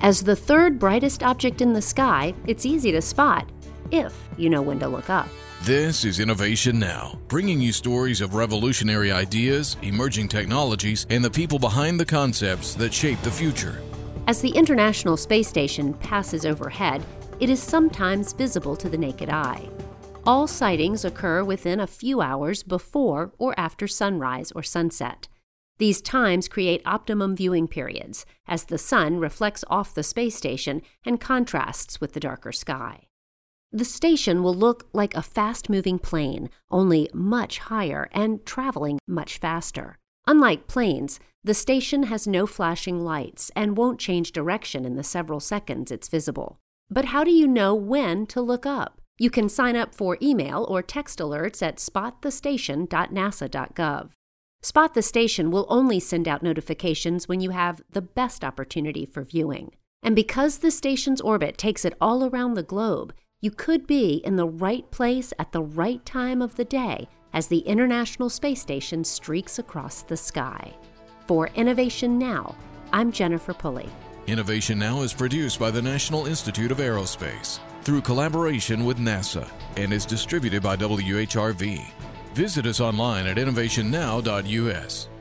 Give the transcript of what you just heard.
As the third brightest object in the sky, it's easy to spot if you know when to look up. This is Innovation Now, bringing you stories of revolutionary ideas, emerging technologies, and the people behind the concepts that shape the future. As the International Space Station passes overhead, it is sometimes visible to the naked eye. All sightings occur within a few hours before or after sunrise or sunset. These times create optimum viewing periods as the sun reflects off the space station and contrasts with the darker sky. The station will look like a fast moving plane, only much higher and traveling much faster. Unlike planes, the station has no flashing lights and won't change direction in the several seconds it's visible. But how do you know when to look up? You can sign up for email or text alerts at spotthestation.nasa.gov. Spot the Station will only send out notifications when you have the best opportunity for viewing. And because the station's orbit takes it all around the globe, you could be in the right place at the right time of the day as the International Space Station streaks across the sky. For Innovation Now, I'm Jennifer Pulley. Innovation Now is produced by the National Institute of Aerospace through collaboration with NASA and is distributed by WHRV. Visit us online at innovationnow.us.